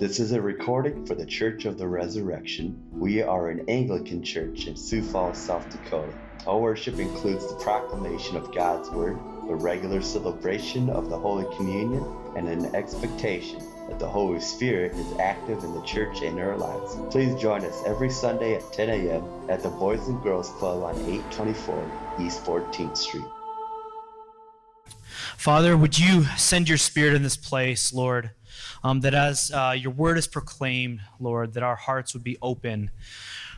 This is a recording for the Church of the Resurrection. We are an Anglican church in Sioux Falls, South Dakota. Our worship includes the proclamation of God's Word, the regular celebration of the Holy Communion, and an expectation that the Holy Spirit is active in the church and our lives. Please join us every Sunday at 10 a.m. at the Boys and Girls Club on 824 East 14th Street. Father, would you send your Spirit in this place, Lord? Um, that as uh, your word is proclaimed, Lord, that our hearts would be open,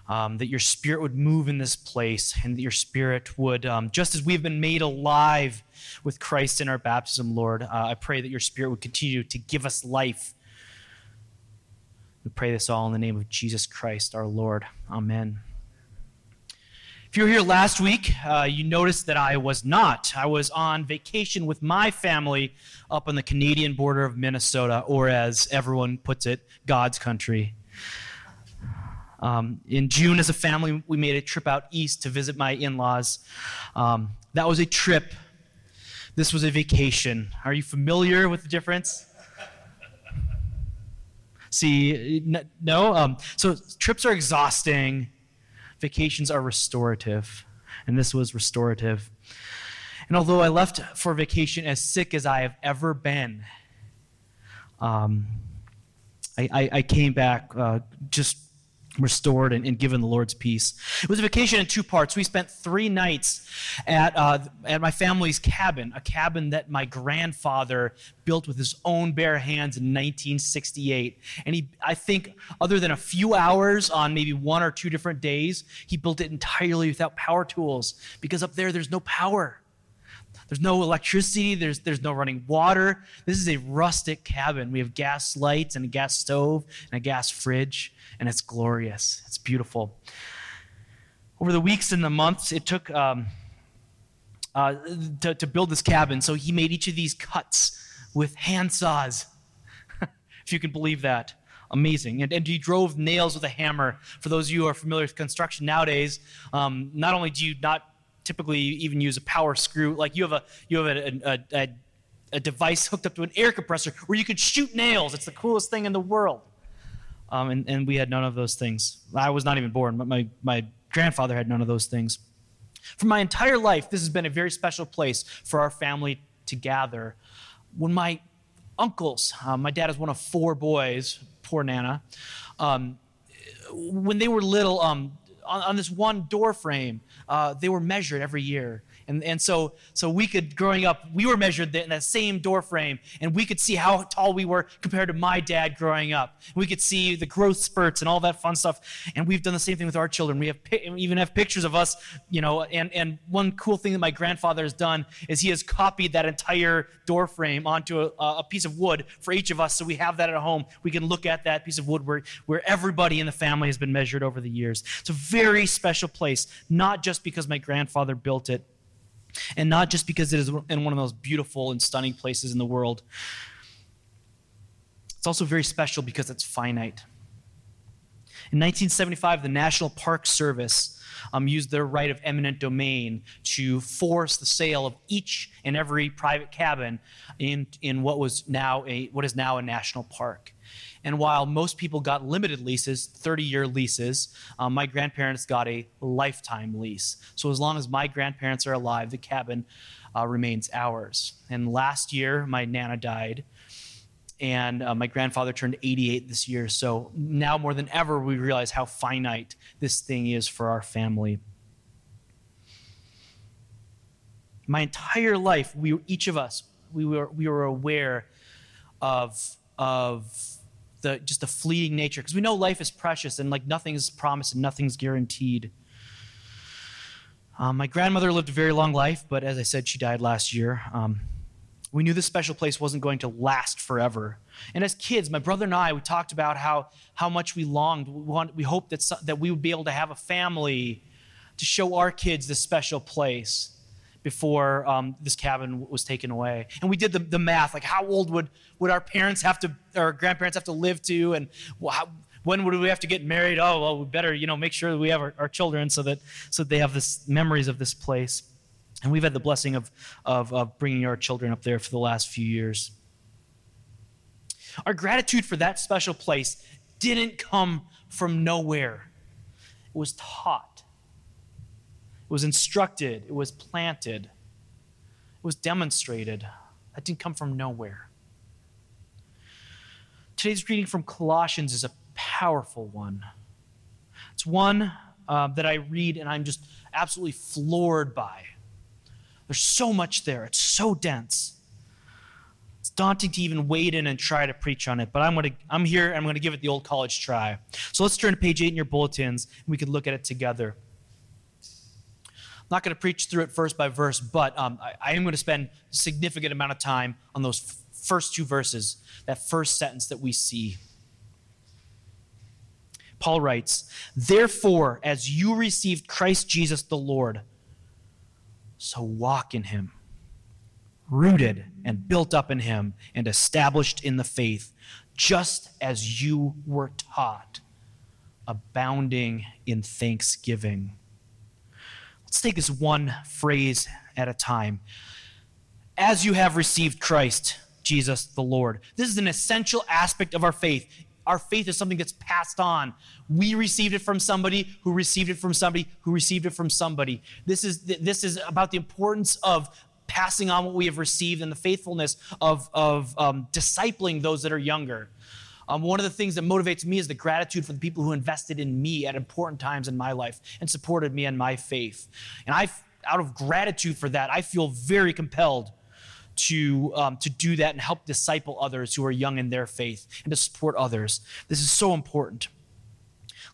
um, that your spirit would move in this place, and that your spirit would, um, just as we've been made alive with Christ in our baptism, Lord, uh, I pray that your spirit would continue to give us life. We pray this all in the name of Jesus Christ, our Lord. Amen. If you were here last week, uh, you noticed that I was not. I was on vacation with my family up on the Canadian border of Minnesota, or as everyone puts it, God's country. Um, in June, as a family, we made a trip out east to visit my in laws. Um, that was a trip. This was a vacation. Are you familiar with the difference? See, no? Um, so trips are exhausting vacations are restorative, and this was restorative. And although I left for vacation as sick as I have ever been, um, I, I, I, came back uh, just restored and, and, given the Lord's peace. It was a vacation in two parts. We spent three nights at, uh, at my family's cabin, a cabin that my grandfather built with his own bare hands in 1968. And he, I think, other than a few hours on maybe one or two different days, he built it entirely without power tools because up there, there's no power. There's no electricity, there's, there's no running water. This is a rustic cabin. We have gas lights and a gas stove and a gas fridge and it's glorious. It's beautiful. Over the weeks and the months, it took um, uh, to, to build this cabin. So he made each of these cuts with hand saws, if you can believe that. Amazing. And, and he drove nails with a hammer. For those of you who are familiar with construction nowadays, um, not only do you not typically you even use a power screw, like you have a you have a, a, a, a device hooked up to an air compressor where you could shoot nails. It's the coolest thing in the world. Um, and, and we had none of those things. I was not even born, but my, my grandfather had none of those things. For my entire life, this has been a very special place for our family to gather. When my uncles, uh, my dad is one of four boys, poor Nana, um, when they were little, um, on, on, this one door frame, uh, they were measured every year. And, and so, so we could, growing up, we were measured in that same door frame, and we could see how tall we were compared to my dad growing up. We could see the growth spurts and all that fun stuff. And we've done the same thing with our children. We have even have pictures of us, you know. And, and one cool thing that my grandfather has done is he has copied that entire door frame onto a, a piece of wood for each of us, so we have that at home. We can look at that piece of wood where, where everybody in the family has been measured over the years. It's a very special place, not just because my grandfather built it, and not just because it is in one of the most beautiful and stunning places in the world. It's also very special because it's finite. In 1975, the National Park Service um, used their right of eminent domain to force the sale of each and every private cabin in, in what was now a what is now a national park. And while most people got limited leases, 30 year leases, um, my grandparents got a lifetime lease. So as long as my grandparents are alive, the cabin uh, remains ours. And last year, my Nana died. And uh, my grandfather turned 88 this year. So now more than ever, we realize how finite this thing is for our family. My entire life, we, each of us, we were, we were aware of, of the just the fleeting nature because we know life is precious and like nothing's promised and nothing's guaranteed. Um, my grandmother lived a very long life, but as I said, she died last year. Um, we knew this special place wasn't going to last forever. And as kids, my brother and I, we talked about how, how much we longed. We, want, we hoped that, that we would be able to have a family to show our kids this special place before um, this cabin was taken away. And we did the, the math, like how old would, would our parents have to, or grandparents have to live to, and how, when would we have to get married? Oh, well, we better, you know, make sure that we have our, our children so that, so that they have this memories of this place. And we've had the blessing of, of, of bringing our children up there for the last few years. Our gratitude for that special place didn't come from nowhere, it was taught, was instructed, it was planted, it was demonstrated. That didn't come from nowhere. Today's reading from Colossians is a powerful one. It's one uh, that I read and I'm just absolutely floored by. There's so much there, it's so dense. It's daunting to even wade in and try to preach on it, but I'm, gonna, I'm here and I'm going to give it the old college try. So let's turn to page 8 in your bulletins and we can look at it together. Not going to preach through it verse by verse, but um, I, I am going to spend a significant amount of time on those f- first two verses, that first sentence that we see. Paul writes, Therefore, as you received Christ Jesus the Lord, so walk in him, rooted and built up in him, and established in the faith, just as you were taught, abounding in thanksgiving. Let's take this one phrase at a time. As you have received Christ, Jesus the Lord. This is an essential aspect of our faith our faith is something that's passed on. We received it from somebody who received it from somebody who received it from somebody. This is this is about the importance of passing on what we have received and the faithfulness of of um, discipling those that are younger. Um, one of the things that motivates me is the gratitude for the people who invested in me at important times in my life and supported me in my faith. And I, out of gratitude for that, I feel very compelled to, um, to do that and help disciple others who are young in their faith and to support others. This is so important.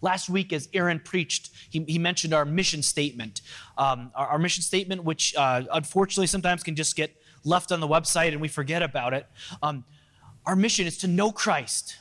Last week, as Aaron preached, he, he mentioned our mission statement. Um, our, our, mission statement, which uh, unfortunately sometimes can just get left on the website and we forget about it. Um, our mission is to know Christ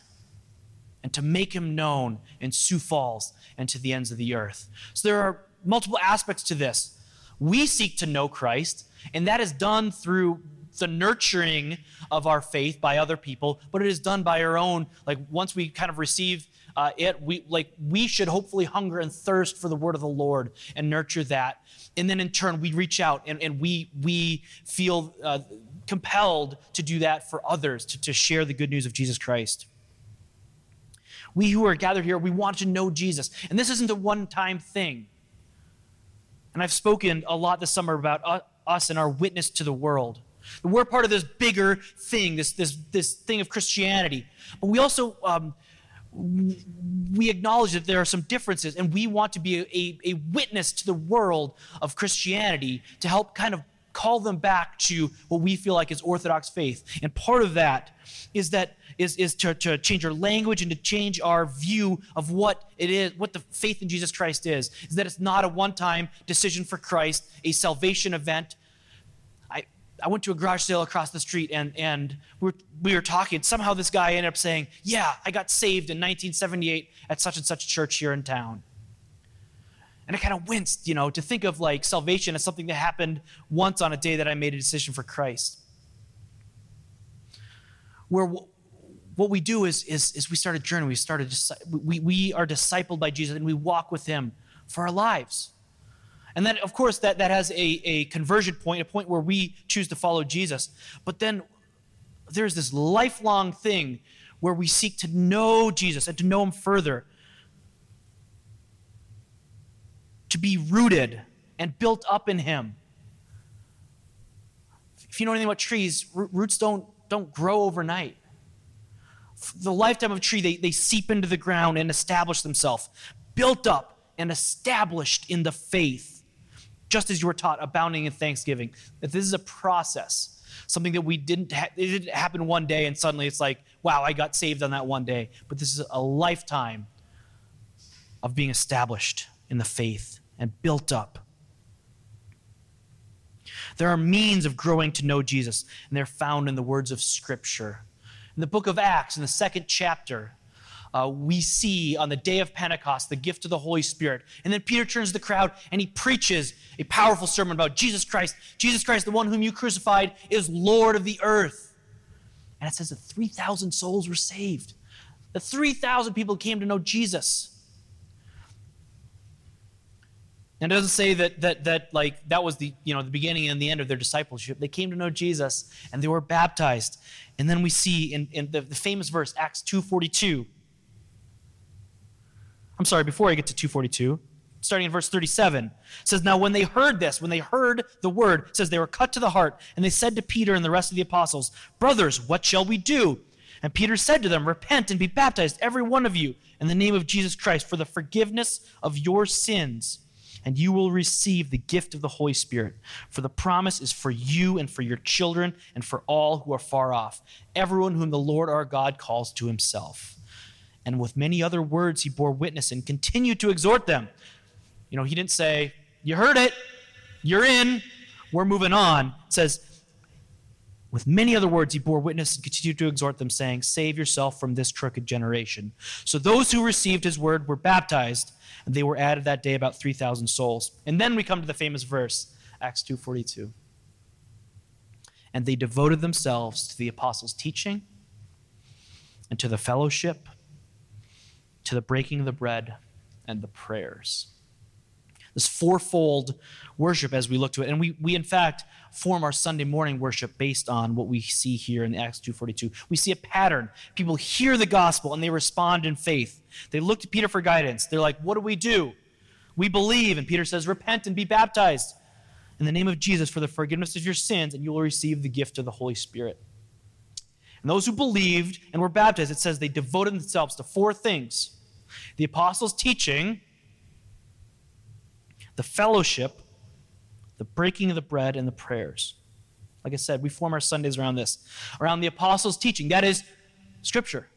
and to make him known in Sioux Falls and to the ends of the earth. So there are multiple aspects to this. We seek to know Christ, and that is done through the nurturing of our faith by other people, but it is done by our own. Like once we kind of receive uh, it, we like we should hopefully hunger and thirst for the word of the Lord and nurture that, and then in turn we reach out and, and we we feel uh, compelled to do that for others to, to share the good news of Jesus Christ. We who are gathered here, we want to know Jesus, and this isn't a one-time thing. And I've spoken a lot this summer about us and our witness to the world. We're part of this bigger thing, this, this, this thing of Christianity. But we also um, we acknowledge that there are some differences, and we want to be a, a, a witness to the world of Christianity to help kind of call them back to what we feel like is Orthodox faith. And part of that is that is, is to, to change our language and to change our view of what it is, what the faith in Jesus Christ is. Is that it's not a one-time decision for Christ, a salvation event, I I went to a garage sale across the street and, and we, were, we were talking. Somehow this guy ended up saying, Yeah, I got saved in 1978 at such and such church here in town. And I kind of winced, you know, to think of like salvation as something that happened once on a day that I made a decision for Christ. Where what we do is, is, is we start a journey. We, start a, we, we are discipled by Jesus and we walk with him for our lives. And then, of course, that, that has a, a conversion point, a point where we choose to follow Jesus. But then there's this lifelong thing where we seek to know Jesus and to know him further, to be rooted and built up in him. If you know anything about trees, roots don't, don't grow overnight. The lifetime of a tree, they, they seep into the ground and establish themselves, built up and established in the faith just as you were taught, abounding in thanksgiving. That this is a process, something that we didn't, ha- it didn't happen one day and suddenly it's like, wow, I got saved on that one day. But this is a lifetime of being established in the faith and built up. There are means of growing to know Jesus, and they're found in the words of Scripture. In the book of Acts, in the second chapter, uh, we see on the day of Pentecost the gift of the Holy Spirit. And then Peter turns to the crowd and he preaches a powerful sermon about Jesus Christ. Jesus Christ, the one whom you crucified, is Lord of the earth. And it says that 3,000 souls were saved. The 3,000 people came to know Jesus. And it doesn't say that that that like that was the you know the beginning and the end of their discipleship. They came to know Jesus and they were baptized. And then we see in, in the, the famous verse, Acts 2.42. I'm sorry, before I get to 242, starting in verse 37, says, Now when they heard this, when they heard the word, says they were cut to the heart, and they said to Peter and the rest of the apostles, Brothers, what shall we do? And Peter said to them, Repent and be baptized, every one of you, in the name of Jesus Christ, for the forgiveness of your sins, and you will receive the gift of the Holy Spirit. For the promise is for you and for your children and for all who are far off, everyone whom the Lord our God calls to himself. And with many other words he bore witness and continued to exhort them. You know, he didn't say, You heard it, you're in, we're moving on. It says, with many other words, he bore witness and continued to exhort them, saying, Save yourself from this crooked generation. So those who received his word were baptized, and they were added that day about 3,000 souls. And then we come to the famous verse, Acts 2.42. And they devoted themselves to the apostles' teaching, and to the fellowship, to the breaking of the bread, and the prayers this fourfold worship as we look to it. And we, we in fact, form our Sunday morning worship based on what we see here in Acts 2.42. We see a pattern. People hear the gospel and they respond in faith. They look to Peter for guidance. They're like, what do we do? We believe. And Peter says, repent and be baptized in the name of Jesus for the forgiveness of your sins, and you will receive the gift of the Holy Spirit. And those who believed and were baptized, it says they devoted themselves to four things the apostles' teaching, the fellowship, the breaking of the bread, and the prayers. Like I said, we form our Sundays around this, around the apostles' teaching. That is Scripture.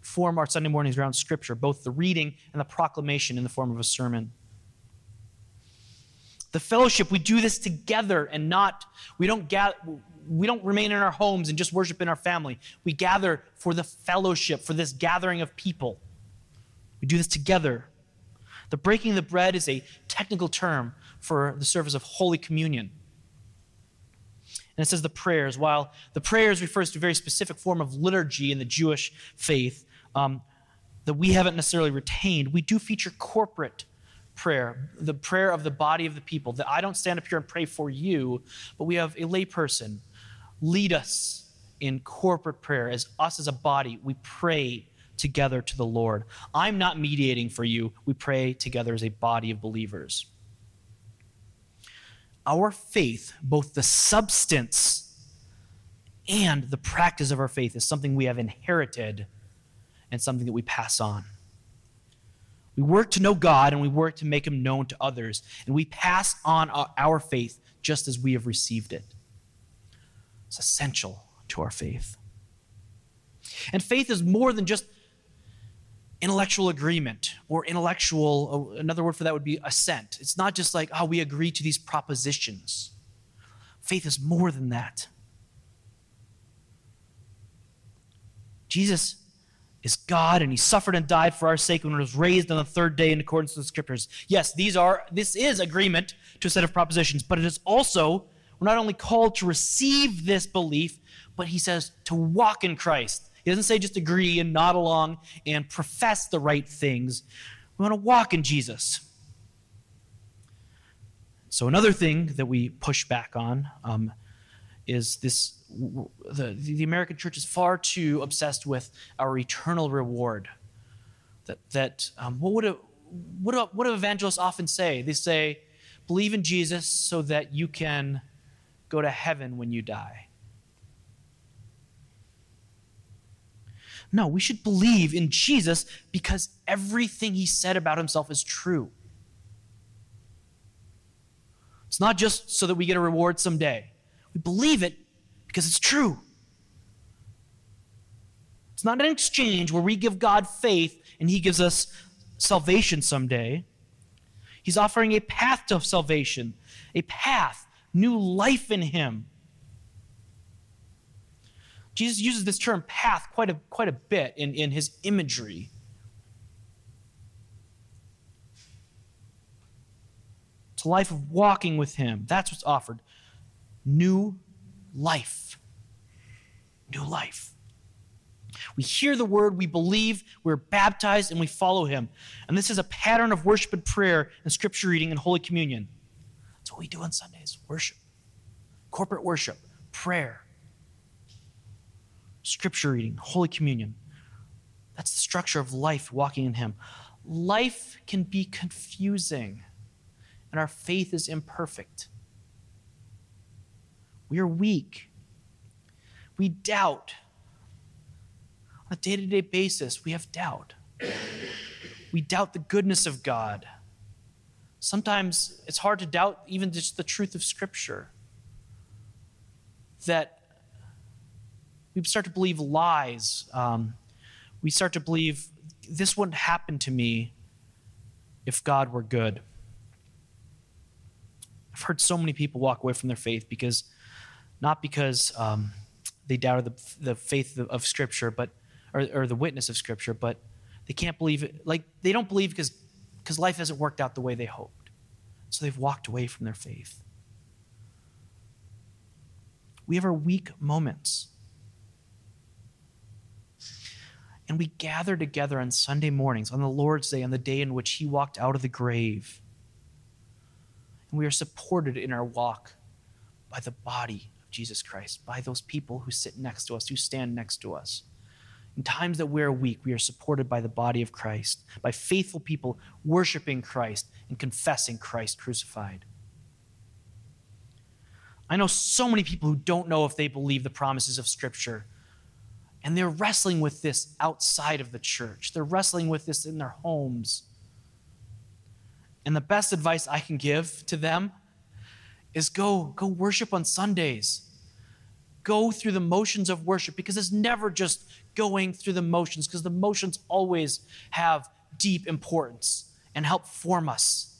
Form our Sunday mornings around Scripture, both the reading and the proclamation in the form of a sermon. The fellowship, we do this together and not, we don't gather, we don't remain in our homes and just worship in our family. We gather for the fellowship, for this gathering of people. We do this together. The breaking of the bread is a technical term for the service of Holy Communion. And it says the prayers. While the prayers refers to a very specific form of liturgy in the Jewish faith um, that we haven't necessarily retained, we do feature corporate prayer, the prayer of the body of the people. That I don't stand up here and pray for you, but we have a layperson lead us in corporate prayer as us as a body. We pray together to the Lord. I'm not mediating for you. We pray together as a body of believers. Our faith, both the substance and the practice of our faith, is something we have inherited and something that we pass on. We work to know God and we work to make him known to others, and we pass on our faith just as we have received it. It's essential to our faith. And faith is more than just intellectual agreement or intellectual, uh, another word for that would be assent. It's not just like, oh, we agree to these propositions. Faith is more than that. Jesus is God and he suffered and died for our sake and was raised on the third day in accordance with the scriptures. Yes, these are this is agreement to a set of propositions, but it is also we're not only called to receive this belief, but he says to walk in Christ. He doesn't say just agree and nod along and profess the right things. We want to walk in Jesus. So, another thing that we push back on um, is this the, the American church is far too obsessed with our eternal reward. That, that um, what, would a, what, do, what do evangelists often say? They say, believe in Jesus so that you can go to heaven when you die. No, we should believe in Jesus because everything he said about himself is true. It's not just so that we get a reward someday. We believe it because it's true. It's not an exchange where we give God faith and he gives us salvation someday. He's offering a path to salvation, a path, new life in him. Jesus uses this term path quite a, quite a bit in, in his imagery. It's a life of walking with him. That's what's offered. New life. New life. We hear the word, we believe, we're baptized, and we follow him. And this is a pattern of worship and prayer and scripture reading and Holy Communion. That's what we do on Sundays worship, corporate worship, prayer. Scripture reading, Holy Communion. That's the structure of life walking in Him. Life can be confusing, and our faith is imperfect. We are weak. We doubt. On a day to day basis, we have doubt. We doubt the goodness of God. Sometimes it's hard to doubt even just the truth of Scripture. That we start to believe lies. Um, we start to believe this wouldn't happen to me if God were good. I've heard so many people walk away from their faith because, not because um, they doubted the, the faith of, of Scripture, but or, or the witness of Scripture, but they can't believe it. Like they don't believe because because life hasn't worked out the way they hoped, so they've walked away from their faith. We have our weak moments. And we gather together on Sunday mornings, on the Lord's Day, on the day in which He walked out of the grave. And we are supported in our walk by the body of Jesus Christ, by those people who sit next to us, who stand next to us. In times that we're weak, we are supported by the body of Christ, by faithful people worshiping Christ and confessing Christ crucified. I know so many people who don't know if they believe the promises of Scripture and they're wrestling with this outside of the church. They're wrestling with this in their homes. And the best advice I can give to them is go, go worship on Sundays. Go through the motions of worship because it's never just going through the motions, because the motions always have deep importance and help form us.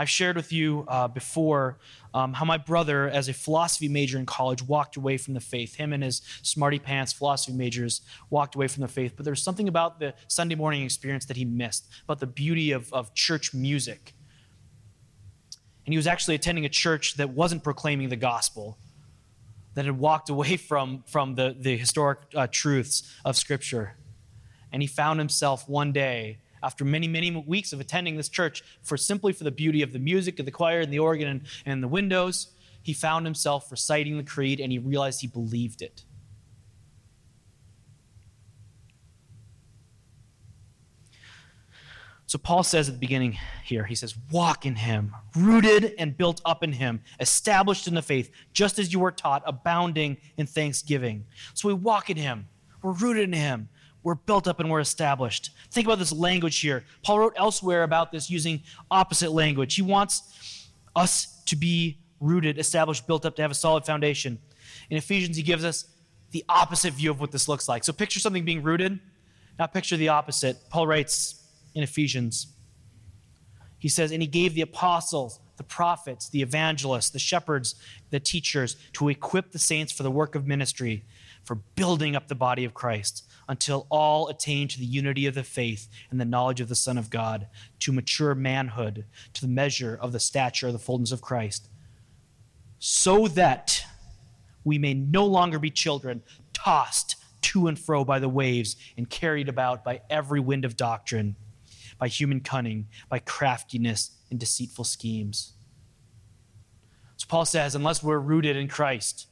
I've shared with you uh, before um, how my brother, as a philosophy major in college, walked away from the faith. Him and his smarty pants philosophy majors walked away from the faith. But there's something about the Sunday morning experience that he missed, about the beauty of, of church music. And he was actually attending a church that wasn't proclaiming the gospel, that had walked away from, from the, the historic uh, truths of Scripture. And he found himself one day after many, many weeks of attending this church for simply for the beauty of the music of the choir and the organ and, and the windows, he found himself reciting the creed and he realized he believed it. So Paul says at the beginning here, he says, Walk in him, rooted and built up in him, established in the faith, just as you were taught, abounding in thanksgiving. So we walk in him, we're rooted in him, we're built up and we're established. Think about this language here. Paul wrote elsewhere about this using opposite language. He wants us to be rooted, established, built up, to have a solid foundation. In Ephesians, he gives us the opposite view of what this looks like. So picture something being rooted, now picture the opposite. Paul writes in Ephesians, he says, And he gave the apostles, the prophets, the evangelists, the shepherds, the teachers to equip the saints for the work of ministry, for building up the body of Christ until all attain to the unity of the faith and the knowledge of the Son of God, to mature manhood, to the measure of the stature of the fullness of Christ, so that we may no longer be children, tossed to and fro by the waves and carried about by every wind of doctrine, by human cunning, by craftiness and deceitful schemes. So Paul says, unless we're rooted in Christ,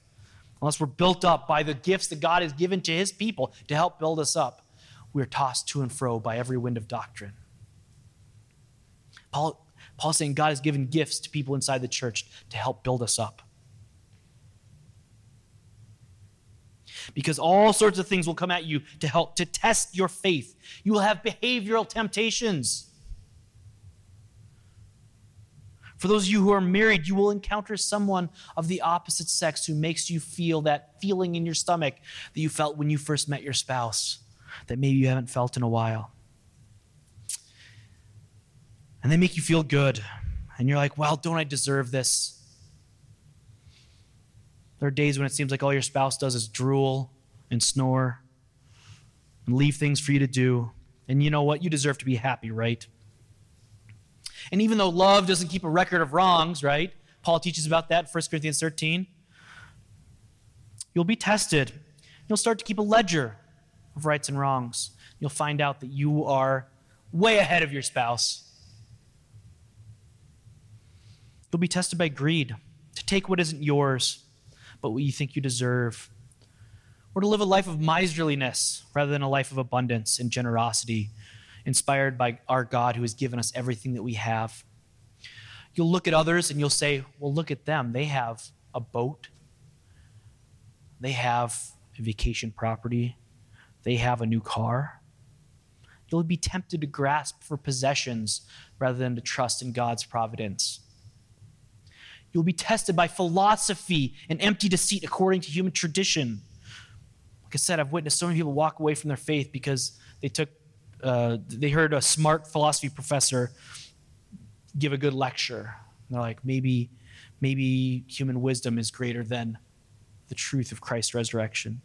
unless we're built up by the gifts that God has given to his people to help build us up, we're tossed to and fro by every wind of doctrine. Paul, Paul's saying God has given gifts to people inside the church to help build us up. Because all sorts of things will come at you to help to test your faith. You will have behavioral temptations. For those of you who are married, you will encounter someone of the opposite sex who makes you feel that feeling in your stomach that you felt when you first met your spouse, that maybe you haven't felt in a while. And they make you feel good. And you're like, well, don't I deserve this? There are days when it seems like all your spouse does is drool and snore and leave things for you to do. And you know what? You deserve to be happy, right? And even though love doesn't keep a record of wrongs, right? Paul teaches about that in 1 Corinthians 13. You'll be tested. You'll start to keep a ledger of rights and wrongs. You'll find out that you are way ahead of your spouse. You'll be tested by greed to take what isn't yours, but what you think you deserve. or to live a life of miserliness rather than a life of abundance and generosity, inspired by our God who has given us everything that we have. You'll look at others and you'll say, Well, look at them. They have a boat, they have a vacation property, they have a new car. You'll be tempted to grasp for possessions rather than to trust in God's providence. You'll be tested by philosophy and empty deceit according to human tradition. Like I said, I've witnessed so many people walk away from their faith because they took, uh, they heard a smart philosophy professor give a good lecture. And they're like, maybe, maybe human wisdom is greater than the truth of Christ's resurrection.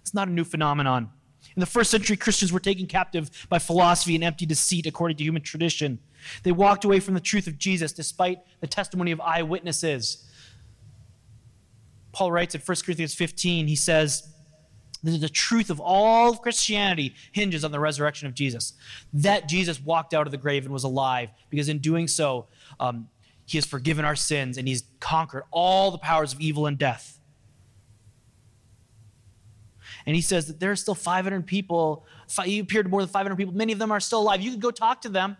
It's not a new phenomenon. In the first century, Christians were taken captive by philosophy and empty deceit according to human tradition. They walked away from the truth of Jesus despite the testimony of eyewitnesses. Paul writes in 1 Corinthians 15, he says, the truth of all of Christianity hinges on the resurrection of Jesus. That Jesus walked out of the grave and was alive, because in doing so, um, he has forgiven our sins and he's conquered all the powers of evil and death. And he says that there are still 500 people. He appeared to more than 500 people. Many of them are still alive. You could go talk to them,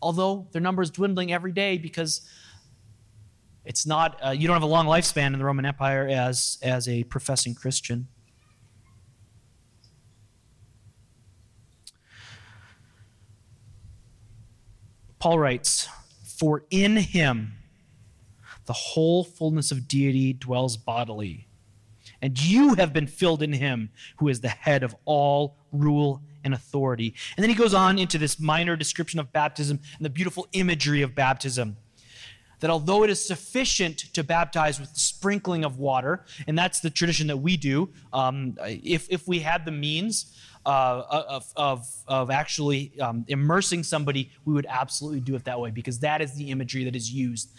although their number is dwindling every day because it's not. Uh, you don't have a long lifespan in the Roman Empire as as a professing Christian. Paul writes, For in him the whole fullness of deity dwells bodily and you have been filled in him who is the head of all rule and authority. And then he goes on into this minor description of baptism and the beautiful imagery of baptism. That although it is sufficient to baptize with the sprinkling of water, and that's the tradition that we do, um, if, if we had the means uh, of, of, of actually um, immersing somebody, we would absolutely do it that way because that is the imagery that is used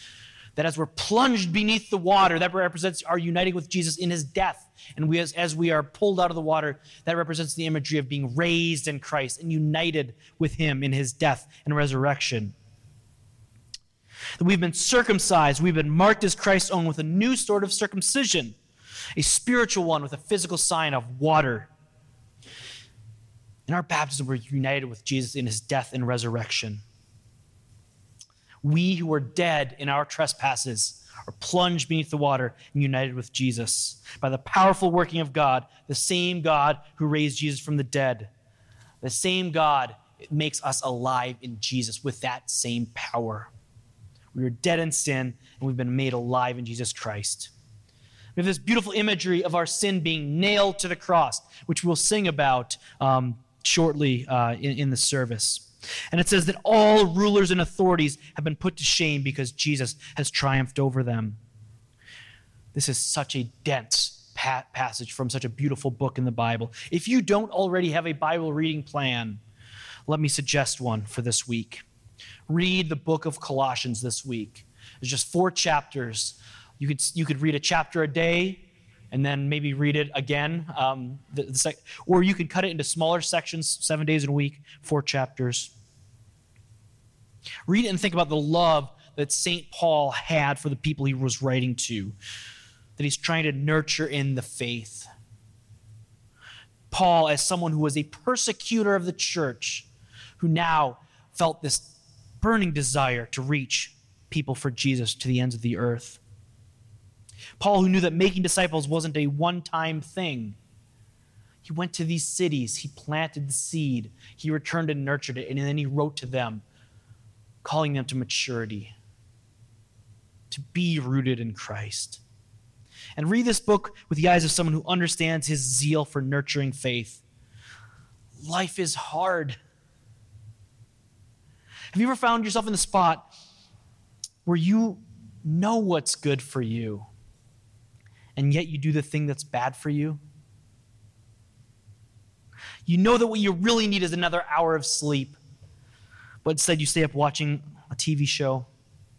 that as we're plunged beneath the water, that represents our uniting with Jesus in his death. And we, as, as we are pulled out of the water, that represents the imagery of being raised in Christ and united with him in his death and resurrection. That we've been circumcised, we've been marked as Christ's own with a new sort of circumcision, a spiritual one with a physical sign of water. In our baptism, we're united with Jesus in his death and resurrection we who were dead in our trespasses are plunged beneath the water and united with Jesus. By the powerful working of God, the same God who raised Jesus from the dead, the same God makes us alive in Jesus with that same power. We were dead in sin, and we've been made alive in Jesus Christ. We have this beautiful imagery of our sin being nailed to the cross, which we'll sing about um, shortly uh, in, in the service. And it says that all rulers and authorities have been put to shame because Jesus has triumphed over them. This is such a dense pa- passage from such a beautiful book in the Bible. If you don't already have a Bible reading plan, let me suggest one for this week. Read the book of Colossians this week. There's just four chapters. You could, you could read a chapter a day and then maybe read it again. Um, the, the sec- or you could cut it into smaller sections, seven days a week, four chapters. Read it and think about the love that St. Paul had for the people he was writing to, that he's trying to nurture in the faith. Paul, as someone who was a persecutor of the church, who now felt this burning desire to reach people for Jesus to the ends of the earth. Paul, who knew that making disciples wasn't a one time thing. He went to these cities, he planted the seed, he returned and nurtured it, and then he wrote to them, calling them to maturity, to be rooted in Christ. And read this book with the eyes of someone who understands his zeal for nurturing faith. Life is hard. Have you ever found yourself in the spot where you know what's good for you? And yet you do the thing that's bad for you? You know that what you really need is another hour of sleep, but instead you stay up watching a TV show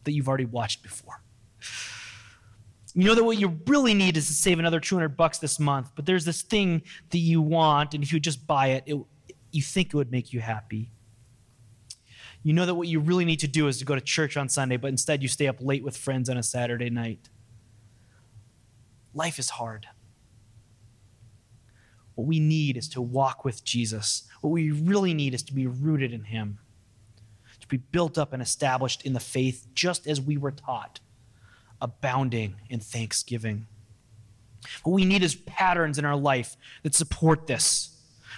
that you've already watched before. You know that what you really need is to save another 200 bucks this month, but there's this thing that you want, and if you just buy it, it you think it would make you happy. You know that what you really need to do is to go to church on Sunday, but instead you stay up late with friends on a Saturday night. Life is hard. What we need is to walk with Jesus. What we really need is to be rooted in Him, to be built up and established in the faith just as we were taught, abounding in thanksgiving. What we need is patterns in our life that support this.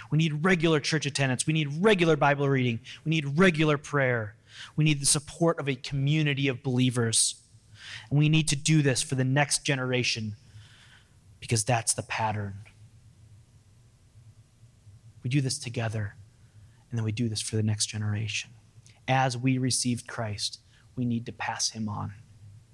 We need regular church attendance. We need regular Bible reading. We need regular prayer. We need the support of a community of believers. And we need to do this for the next generation because that's the pattern. We do this together, and then we do this for the next generation. As we received Christ, we need to pass him on.